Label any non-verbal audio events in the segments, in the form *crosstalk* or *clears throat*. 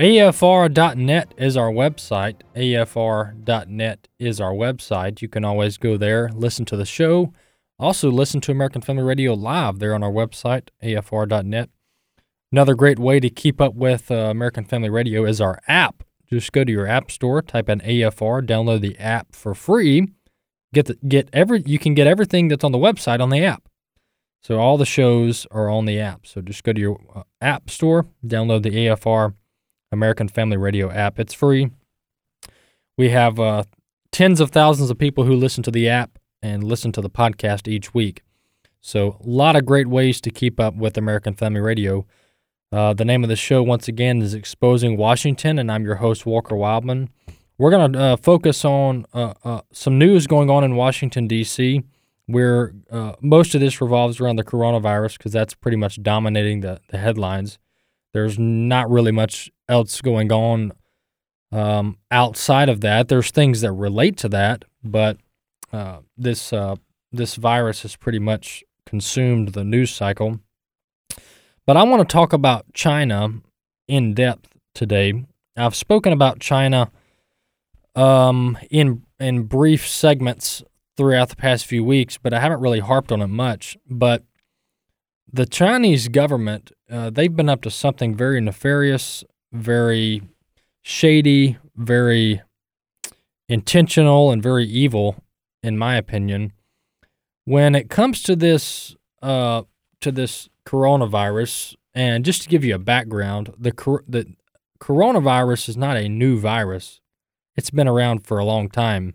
AFR.net is our website. AFR.net is our website. You can always go there, listen to the show. Also, listen to American Family Radio live there on our website, AFR.net. Another great way to keep up with uh, American Family Radio is our app. Just go to your app store, type in AFR, download the app for free. Get the, get every you can get everything that's on the website on the app. So all the shows are on the app. So just go to your uh, app store, download the AFR American Family Radio app. It's free. We have uh, tens of thousands of people who listen to the app and listen to the podcast each week. So, a lot of great ways to keep up with American Family Radio. Uh, the name of the show, once again, is Exposing Washington, and I'm your host, Walker Wildman. We're going to uh, focus on uh, uh, some news going on in Washington, D.C., where uh, most of this revolves around the coronavirus because that's pretty much dominating the, the headlines. There's not really much else going on um, outside of that. There's things that relate to that, but uh, this uh, this virus has pretty much consumed the news cycle. But I want to talk about China in depth today. I've spoken about China um, in in brief segments throughout the past few weeks, but I haven't really harped on it much. But the Chinese government, uh, they've been up to something very nefarious, very shady, very intentional, and very evil, in my opinion. When it comes to this, uh, to this coronavirus, and just to give you a background, the the coronavirus is not a new virus; it's been around for a long time.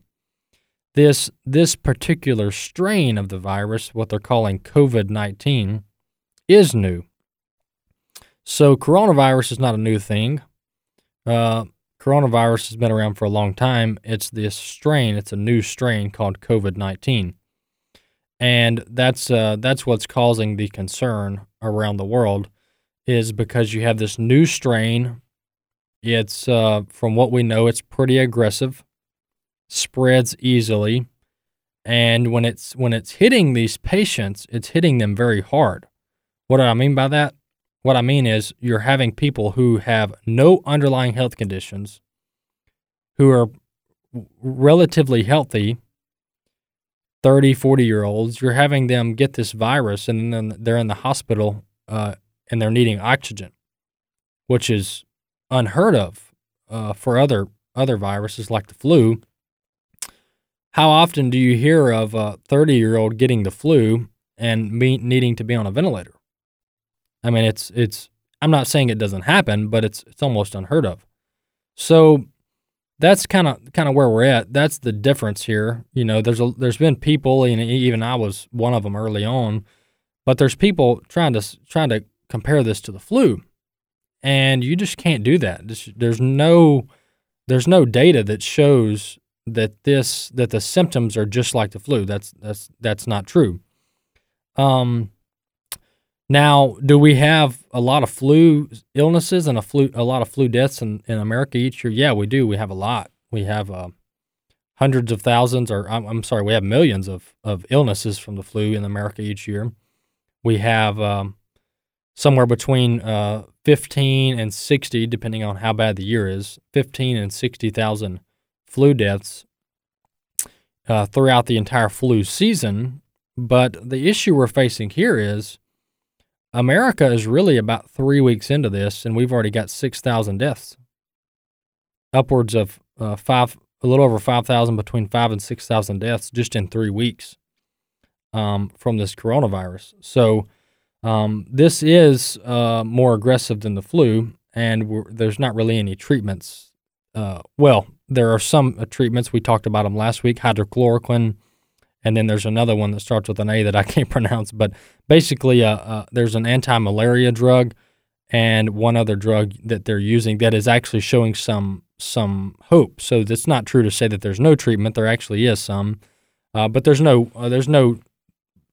This this particular strain of the virus, what they're calling COVID nineteen, is new. So coronavirus is not a new thing. Uh, coronavirus has been around for a long time. It's this strain. It's a new strain called COVID nineteen, and that's uh, that's what's causing the concern around the world, is because you have this new strain. It's uh, from what we know, it's pretty aggressive, spreads easily, and when it's when it's hitting these patients, it's hitting them very hard. What do I mean by that? What I mean is you're having people who have no underlying health conditions, who are relatively healthy, 30, 40 year olds, you're having them get this virus and then they're in the hospital uh, and they're needing oxygen, which is unheard of uh, for other other viruses like the flu. How often do you hear of a 30 year old getting the flu and me needing to be on a ventilator? I mean, it's it's. I'm not saying it doesn't happen, but it's it's almost unheard of. So that's kind of kind of where we're at. That's the difference here. You know, there's a there's been people, and even I was one of them early on, but there's people trying to trying to compare this to the flu, and you just can't do that. There's no there's no data that shows that this that the symptoms are just like the flu. That's that's that's not true. Um, now, do we have a lot of flu illnesses and a flu a lot of flu deaths in, in America each year? Yeah, we do. We have a lot. We have uh, hundreds of thousands, or I'm, I'm, sorry, we have millions of, of illnesses from the flu in America each year. We have um, somewhere between uh, 15 and 60, depending on how bad the year is, 15 and 60,000 flu deaths uh, throughout the entire flu season. But the issue we're facing here is America is really about three weeks into this, and we've already got 6,000 deaths. Upwards of uh, five, a little over 5,000, between five and 6,000 deaths just in three weeks um, from this coronavirus. So um, this is uh, more aggressive than the flu, and there's not really any treatments. Uh, well, there are some uh, treatments. We talked about them last week hydrochloroquine, and then there's another one that starts with an A that I *laughs* can't pronounce. But basically, uh, uh, there's an anti malaria drug and one other drug that they're using that is actually showing some some hope. So it's not true to say that there's no treatment. There actually is some, uh, but there's no uh, there's no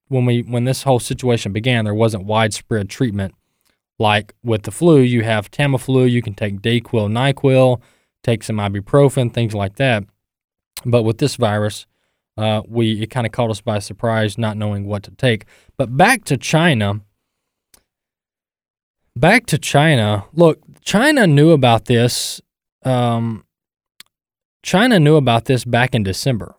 when we when this whole situation began, there wasn't widespread treatment like with the flu. You have Tamiflu, you can take Dayquil, Nyquil, take some ibuprofen, things like that. But with this virus, uh, we it kind of caught us by surprise, not knowing what to take. But back to China. Back to China. Look, China knew about this. Um, China knew about this back in December.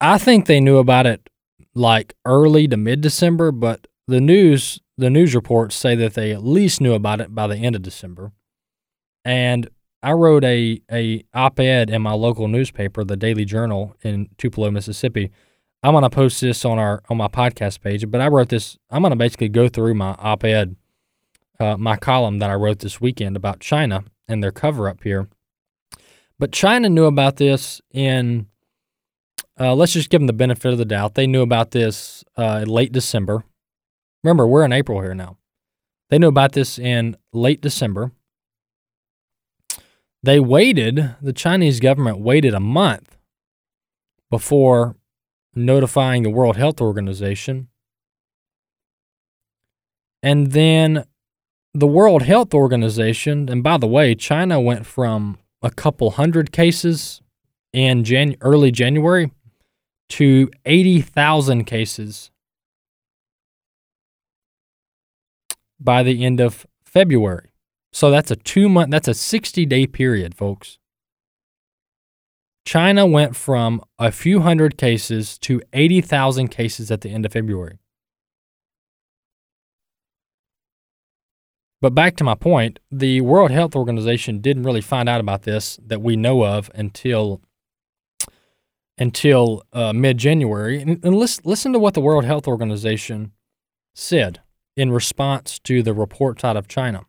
I think they knew about it like early to mid December, but the news the news reports say that they at least knew about it by the end of December. And I wrote a a op-ed in my local newspaper, the Daily Journal in Tupelo, Mississippi. I'm gonna post this on our on my podcast page, but I wrote this. I'm gonna basically go through my op-ed, uh, my column that I wrote this weekend about China and their cover up here. But China knew about this in uh, let's just give them the benefit of the doubt. They knew about this uh, late December. Remember, we're in April here now. They knew about this in late December. They waited, the Chinese government waited a month before notifying the World Health Organization. And then the World Health Organization, and by the way, China went from a couple hundred cases in Jan- early January to 80,000 cases by the end of February. So that's a 2 month that's a 60 day period, folks. China went from a few hundred cases to 80,000 cases at the end of February. But back to my point, the World Health Organization didn't really find out about this that we know of until until uh, mid January. And, and listen, listen to what the World Health Organization said in response to the reports out of China.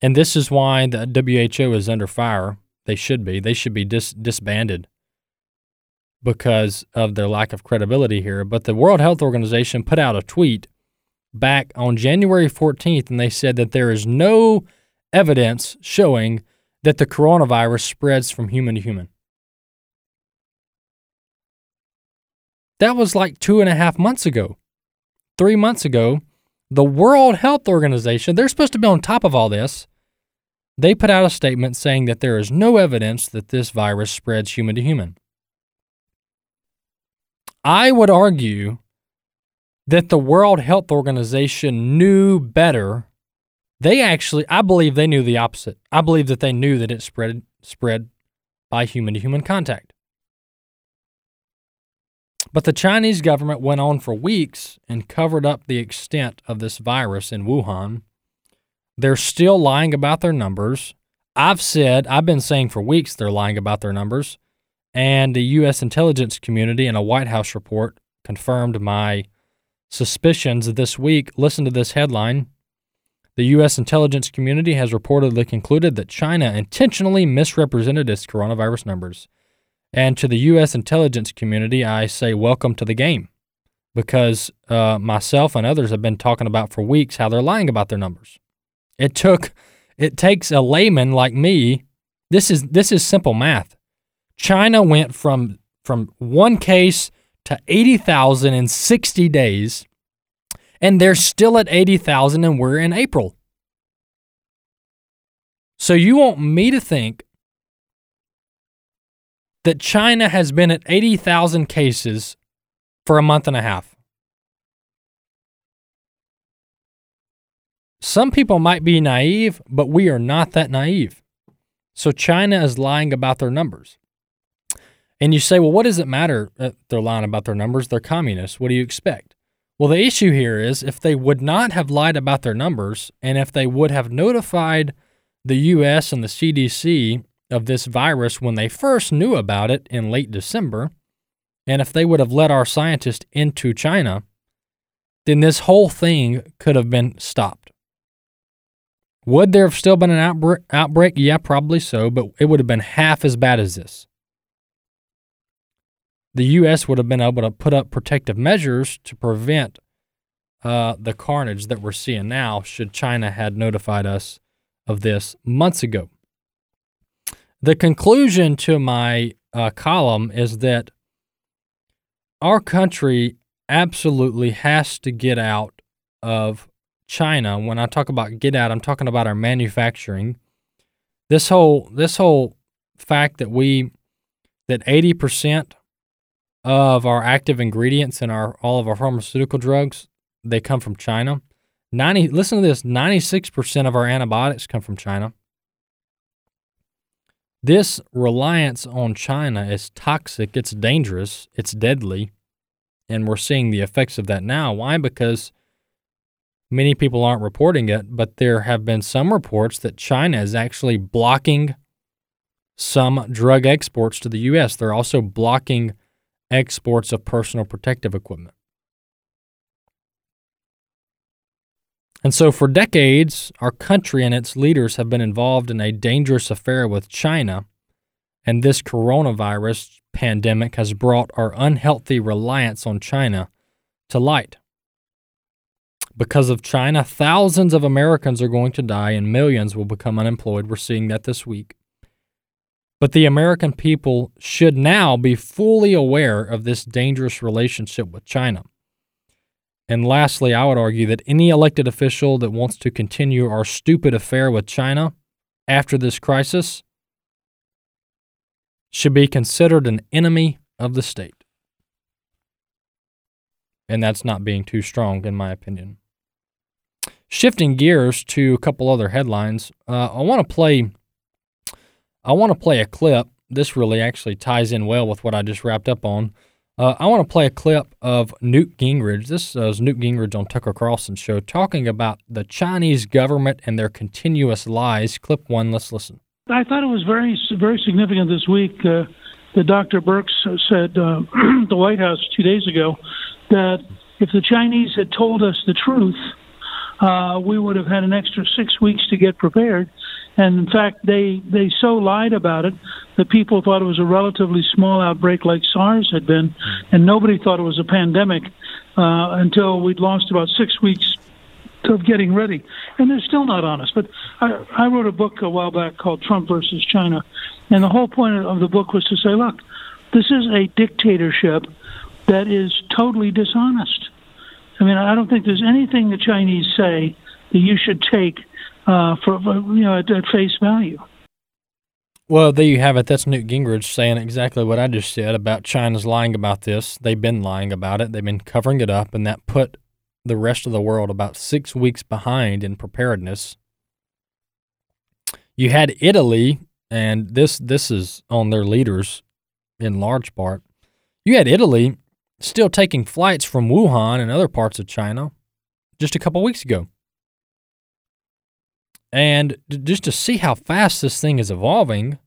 And this is why the WHO is under fire. They should be. They should be dis- disbanded because of their lack of credibility here. But the World Health Organization put out a tweet back on January 14th, and they said that there is no evidence showing that the coronavirus spreads from human to human. That was like two and a half months ago. Three months ago, the World Health Organization, they're supposed to be on top of all this. They put out a statement saying that there is no evidence that this virus spreads human to human. I would argue that the World Health Organization knew better. They actually, I believe they knew the opposite. I believe that they knew that it spread spread by human to human contact. But the Chinese government went on for weeks and covered up the extent of this virus in Wuhan. They're still lying about their numbers. I've said, I've been saying for weeks they're lying about their numbers. And the U.S. intelligence community in a White House report confirmed my suspicions this week. Listen to this headline. The U.S. intelligence community has reportedly concluded that China intentionally misrepresented its coronavirus numbers. And to the U.S. intelligence community, I say welcome to the game because uh, myself and others have been talking about for weeks how they're lying about their numbers. It took, it takes a layman like me. This is this is simple math. China went from from one case to eighty thousand in sixty days, and they're still at eighty thousand, and we're in April. So you want me to think that China has been at 80,000 cases for a month and a half. Some people might be naive, but we are not that naive. So China is lying about their numbers. And you say, well, what does it matter that they're lying about their numbers? They're communists. What do you expect? Well, the issue here is if they would not have lied about their numbers and if they would have notified the US and the CDC of this virus when they first knew about it in late December, and if they would have let our scientists into China, then this whole thing could have been stopped. Would there have still been an outbreak? outbreak? Yeah, probably so, but it would have been half as bad as this. The U.S. would have been able to put up protective measures to prevent uh, the carnage that we're seeing now should China had notified us of this months ago. The conclusion to my uh, column is that our country absolutely has to get out of China. When I talk about get out, I'm talking about our manufacturing. This whole this whole fact that we that 80% of our active ingredients in our all of our pharmaceutical drugs they come from China. 90 listen to this, 96% of our antibiotics come from China. This reliance on China is toxic, it's dangerous, it's deadly, and we're seeing the effects of that now. Why? Because many people aren't reporting it, but there have been some reports that China is actually blocking some drug exports to the US. They're also blocking exports of personal protective equipment. And so, for decades, our country and its leaders have been involved in a dangerous affair with China, and this coronavirus pandemic has brought our unhealthy reliance on China to light. Because of China, thousands of Americans are going to die and millions will become unemployed. We're seeing that this week. But the American people should now be fully aware of this dangerous relationship with China. And lastly, I would argue that any elected official that wants to continue our stupid affair with China after this crisis should be considered an enemy of the state. And that's not being too strong, in my opinion. Shifting gears to a couple other headlines, uh, I want to play. I want to play a clip. This really actually ties in well with what I just wrapped up on. Uh, I want to play a clip of Newt Gingrich. This is Newt Gingrich on Tucker Carlson's show talking about the Chinese government and their continuous lies. Clip one, let's listen. I thought it was very, very significant this week uh, that Dr. Birx said uh, *clears throat* the White House two days ago that if the Chinese had told us the truth, uh, we would have had an extra six weeks to get prepared. And in fact, they they so lied about it that people thought it was a relatively small outbreak like SARS had been, and nobody thought it was a pandemic uh, until we'd lost about six weeks of getting ready. And they're still not honest. But I, I wrote a book a while back called Trump versus China, and the whole point of the book was to say, look, this is a dictatorship that is totally dishonest. I mean, I don't think there's anything the Chinese say that you should take uh, for, you know at, at face value. Well, there you have it. That's Newt Gingrich saying exactly what I just said about China's lying about this. They've been lying about it. They've been covering it up, and that put the rest of the world about six weeks behind in preparedness. You had Italy, and this this is on their leaders in large part. You had Italy still taking flights from Wuhan and other parts of China just a couple weeks ago. And just to see how fast this thing is evolving,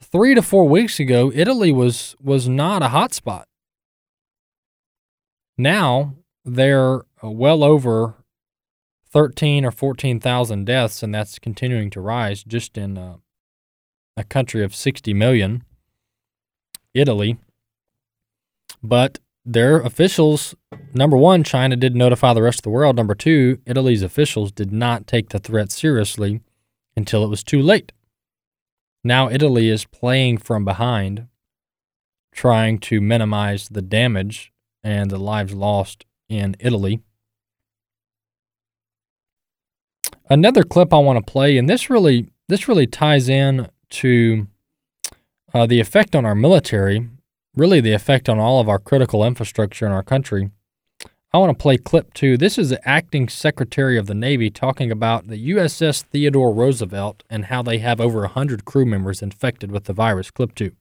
three to four weeks ago, Italy was was not a hotspot. Now they're uh, well over thirteen or fourteen thousand deaths, and that's continuing to rise just in uh, a country of sixty million, Italy. But their officials, number one, China did notify the rest of the world. Number two, Italy's officials did not take the threat seriously until it was too late. Now Italy is playing from behind, trying to minimize the damage and the lives lost in Italy. Another clip I want to play, and this really this really ties in to uh, the effect on our military really the effect on all of our critical infrastructure in our country. I want to play clip two. This is the acting secretary of the Navy talking about the USS Theodore Roosevelt and how they have over 100 crew members infected with the virus. Clip two.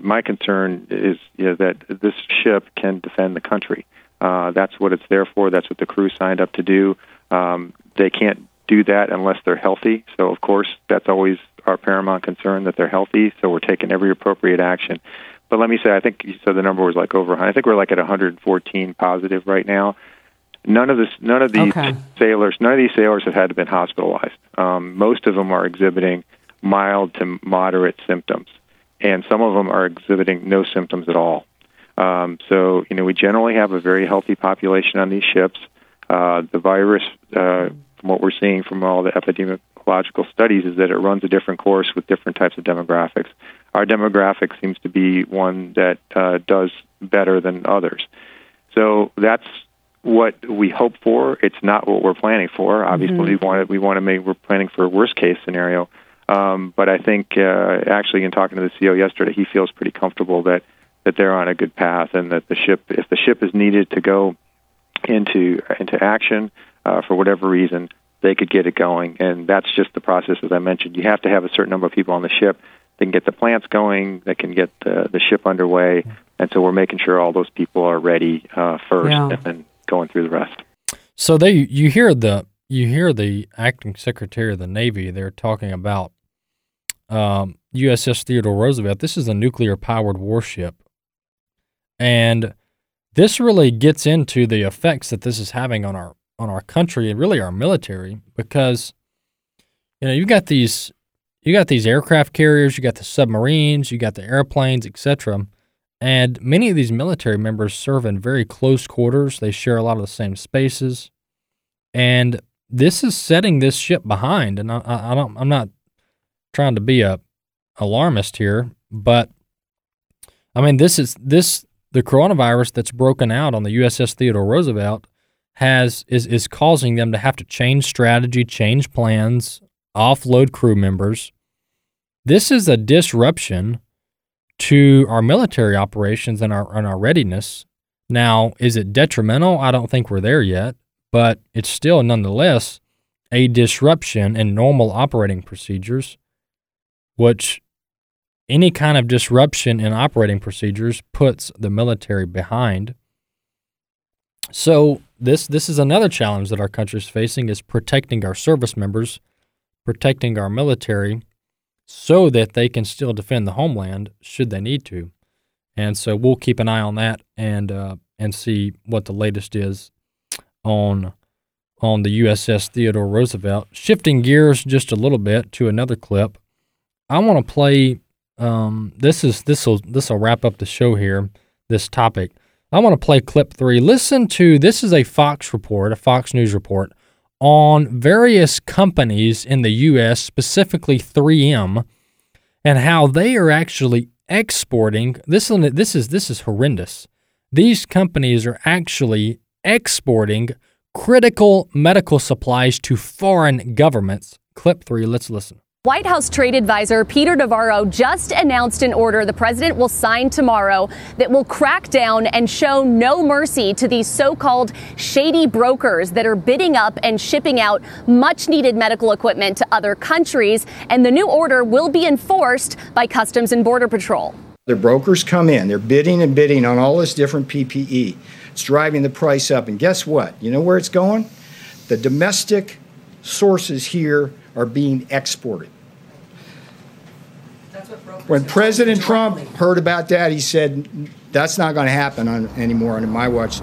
My concern is you know, that this ship can defend the country. Uh, that's what it's there for. That's what the crew signed up to do. Um, they can't do that unless they're healthy. So, of course, that's always our paramount concern that they're healthy. So we're taking every appropriate action. But let me say, I think you said the number was like over. High. I think we're like at 114 positive right now. None of this, none of these Okay. sailors, none of these sailors have had to been hospitalized. Um, most of them are exhibiting mild to moderate symptoms, and some of them are exhibiting no symptoms at all. Um, so, you know, we generally have a very healthy population on these ships. Uh, the virus, uh, from what we're seeing from all the epidemiological studies, is that it runs a different course with different types of demographics. Our demographic seems to be one that uh, does better than others. So that's what we hope for. It's not what we're planning for. Obviously, we want to, we want to make we're planning for a worst case scenario. Um, but I think uh, actually, in talking to the CEO yesterday, he feels pretty comfortable that that they're on a good path and that the ship, if the ship is needed to go into into action uh, for whatever reason, they could get it going. And that's just the process, as I mentioned. You have to have a certain number of people on the ship that can get the plants going, that can get the, the ship underway. And so we're making sure all those people are ready uh, first, Yeah. and then going through the rest. So they you hear the you hear the acting secretary of the Navy. They're talking about um, USS Theodore Roosevelt. This is a nuclear powered warship, and this really gets into the effects that this is having on our on our country and really our military because you know you've got these you got these aircraft carriers, you got the submarines, you got the airplanes, etc. And many of these military members serve in very close quarters. They share a lot of the same spaces, and this is setting this ship behind. And I, I don't, I'm not trying to be a alarmist here, but I mean, this is this the coronavirus that's broken out on the USS Theodore Roosevelt has is is causing them to have to change strategy, change plans, offload crew members. This is a disruption to our military operations and our and our readiness. Now, is it detrimental? I don't think we're there yet, but it's still nonetheless a disruption in normal operating procedures, which any kind of disruption in operating procedures puts the military behind. So this this is another challenge that our country is facing is protecting our service members, protecting our military so that they can still defend the homeland should they need to. And so we'll keep an eye on that and uh, and see what the latest is on on the USS Theodore Roosevelt. Shifting gears just a little bit to another clip, I want to play. Um, this is this will this will wrap up the show here. This topic. I want to play clip three. Listen to this is a Fox report, a Fox News report on various companies in the U.S., specifically 3M, and how they are actually exporting. This is this is this is horrendous. These companies are actually exporting critical medical supplies to foreign governments. Clip three. Let's listen. White House trade advisor Peter Navarro just announced an order the president will sign tomorrow that will crack down and show no mercy to these so called shady brokers that are bidding up and shipping out much needed medical equipment to other countries. And the new order will be enforced by Customs and Border Patrol. The brokers come in, they're bidding and bidding on all this different PPE. It's driving the price up. And guess what? You know where it's going? The domestic sources here are being exported. When President Trump heard about that, he said, that's not going to happen on, anymore under my watch.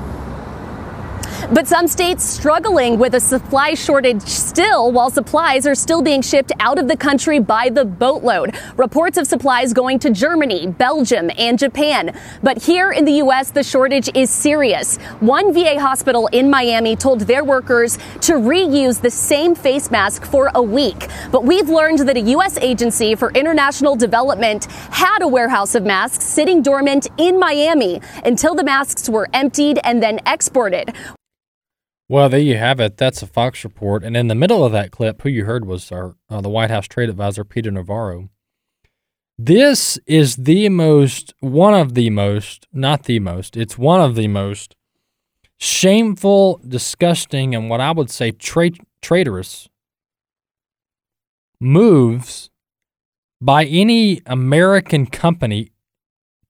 But some states struggling with a supply shortage still, while supplies are still being shipped out of the country by the boatload. Reports of supplies going to Germany, Belgium, and Japan. But here in the U.S., the shortage is serious. One VA hospital in Miami told their workers to reuse the same face mask for a week. But we've learned that a U.S. agency for international development had a warehouse of masks sitting dormant in Miami until the masks were emptied and then exported. Well, there you have it. That's a Fox report. And in the middle of that clip, who you heard was our uh, the White House trade advisor Peter Navarro. This is the most, one of the most, not the most. It's one of the most shameful, disgusting, and what I would say tra- traitorous moves by any American company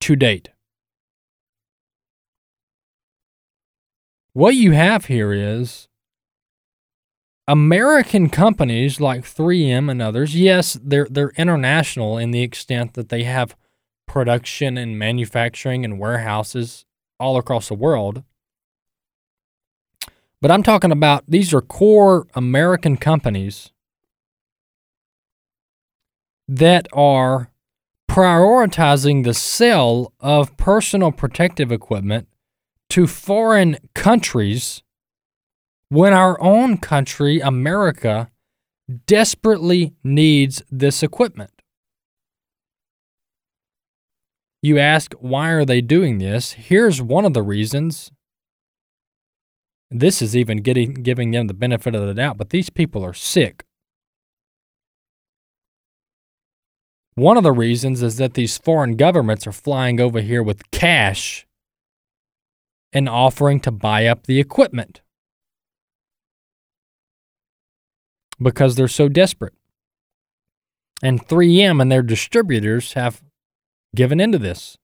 to date. What you have here is American companies like 3M and others, yes, they're they're international in the extent that they have production and manufacturing and warehouses all across the world. But I'm talking about these are core American companies that are prioritizing the sale of personal protective equipment to foreign countries when our own country, America, desperately needs this equipment. You ask, why are they doing this? Here's one of the reasons. This is even getting giving them the benefit of the doubt, but these people are sick. One of the reasons is that these foreign governments are flying over here with cash and offering to buy up the equipment because they're so desperate. And 3M and their distributors have given into this,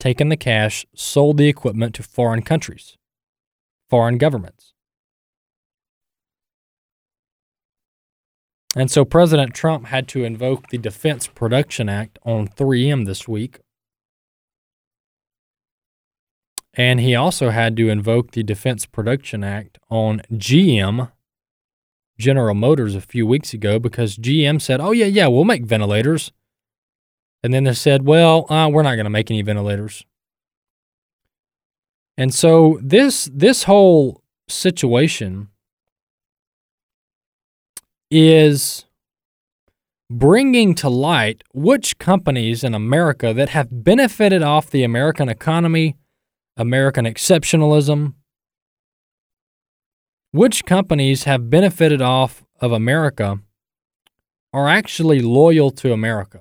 taken the cash, sold the equipment to foreign countries, foreign governments. And so President Trump had to invoke the Defense Production Act on 3M this week. And he also had to invoke the Defense Production Act on GM, General Motors, a few weeks ago because GM said, oh, yeah, yeah, we'll make ventilators. And then they said, well, uh, we're not going to make any ventilators. And so this this whole situation is bringing to light which companies in America that have benefited off the American economy, American exceptionalism, which companies have benefited off of America are actually loyal to America.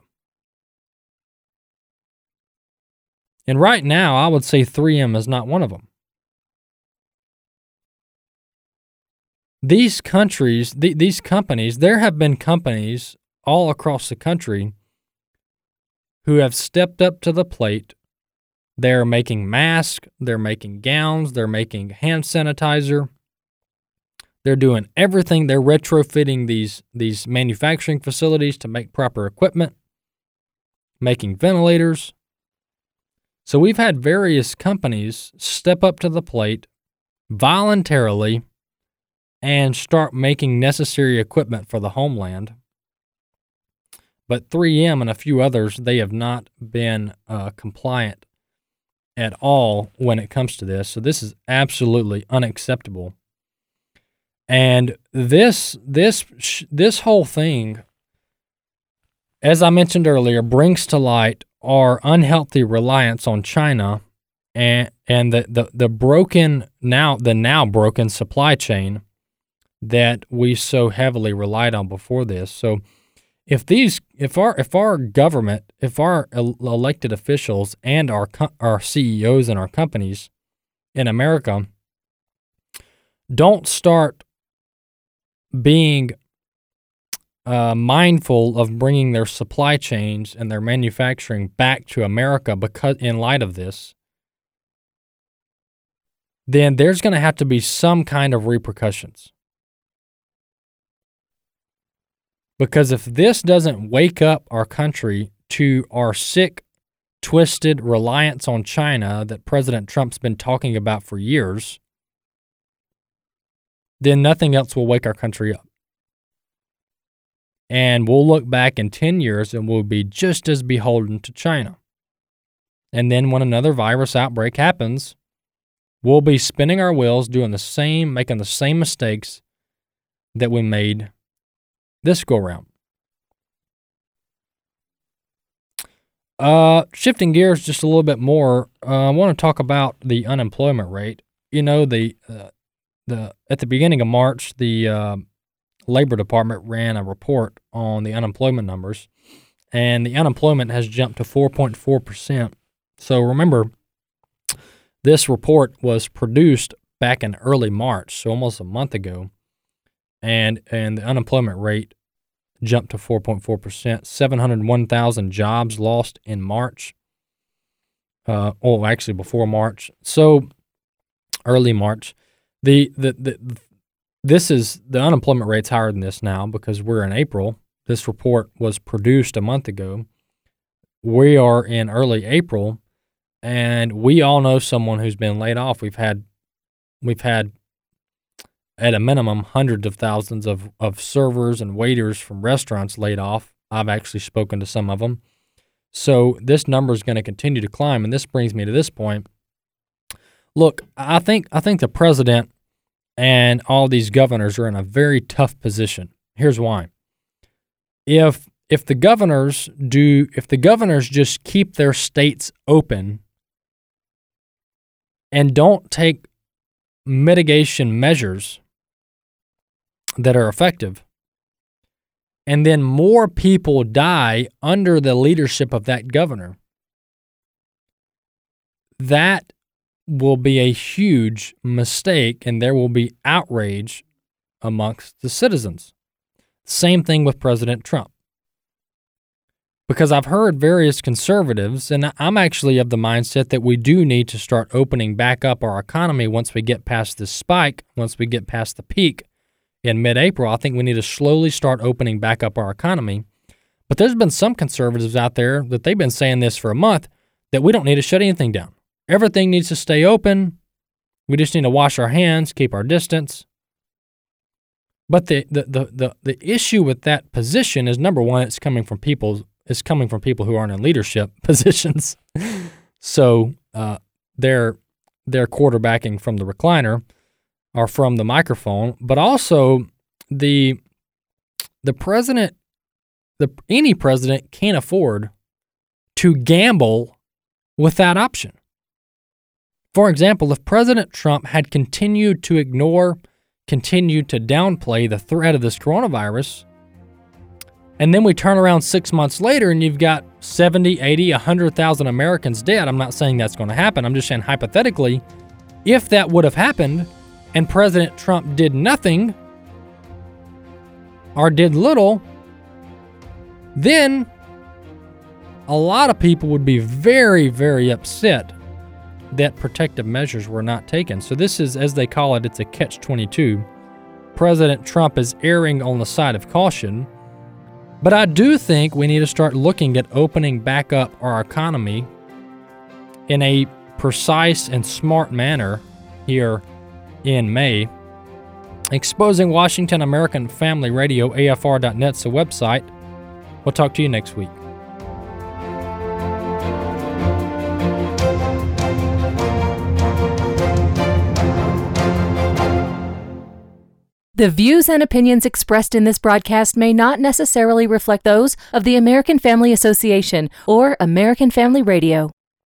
And right now, I would say 3M is not one of them. These countries, th- these companies, there have been companies all across the country who have stepped up to the plate. They're making masks, they're making gowns, they're making hand sanitizer. They're doing everything. They're retrofitting these these manufacturing facilities to make proper equipment, making ventilators, so we've had various companies step up to the plate voluntarily and start making necessary equipment for the homeland. But 3M and a few others, they have not been uh, compliant at all when it comes to this. So this is absolutely unacceptable. And this this this whole thing, as I mentioned earlier, brings to light our unhealthy reliance on China and and the, the, the broken now the now broken supply chain that we so heavily relied on before this. So if these if our if our government if our elected officials and our our CEOs and our companies in America don't start being uh, mindful of bringing their supply chains and their manufacturing back to America because in light of this, then there's going to have to be some kind of repercussions. Because if this doesn't wake up our country to our sick, twisted reliance on China that President Trump's been talking about for years, then nothing else will wake our country up. And we'll look back in 10 years and we'll be just as beholden to China. And then when another virus outbreak happens, we'll be spinning our wheels, doing the same, making the same mistakes that we made this go round. Uh, shifting gears just a little bit more, uh, I want to talk about the unemployment rate. You know, the uh, the at the beginning of March, the uh, Labor Department ran a report on the unemployment numbers, and the unemployment has jumped to 4.4%. So remember, this report was produced back in early March, so almost a month ago, and and the unemployment rate jumped to 4.4%. 701,000 jobs lost in March. Uh, oh, actually before March. So early March. The, the, the this is the unemployment rate's higher than this now because we're in April. This report was produced a month ago. We are in early April, and we all know someone who's been laid off. We've had, we've had, at a minimum, hundreds of thousands of of servers and waiters from restaurants laid off. I've actually spoken to some of them. So this number is going to continue to climb, and this brings me to this point. Look, I think I think the president and all these governors are in a very tough position. Here's why. If if the governors do if the governors just keep their states open and don't take mitigation measures that are effective and then more people die under the leadership of that governor that will be a huge mistake and there will be outrage amongst the citizens. Same thing with President Trump. Because I've heard various conservatives, and I'm actually of the mindset that we do need to start opening back up our economy once we get past this spike, once we get past the peak in mid April. I think we need to slowly start opening back up our economy. But there's been some conservatives out there that they've been saying this for a month that we don't need to shut anything down. Everything needs to stay open. We just need to wash our hands, keep our distance. But the, the, the, the, the issue with that position is number one, it's coming from people it's coming from people who aren't in leadership *laughs* positions. so uh, they're they're quarterbacking from the recliner or from the microphone, but also the the president the any president can't afford to gamble with that option. For example, if President Trump had continued to ignore, continued to downplay the threat of this coronavirus, and then we turn around six months later and you've got 70, 80, 100,000 Americans dead, I'm not saying that's going to happen. I'm just saying hypothetically, if that would have happened and President Trump did nothing or did little, then a lot of people would be very, very upset that protective measures were not taken. So this is, as they call it, it's a catch 22. President Trump is erring on the side of caution. But I do think we need to start looking at opening back up our economy in a precise and smart manner here in May. Exposing Washington American Family Radio, AFR.net's the website. We'll talk to you next week. The views and opinions expressed in this broadcast may not necessarily reflect those of the American Family Association or American Family Radio.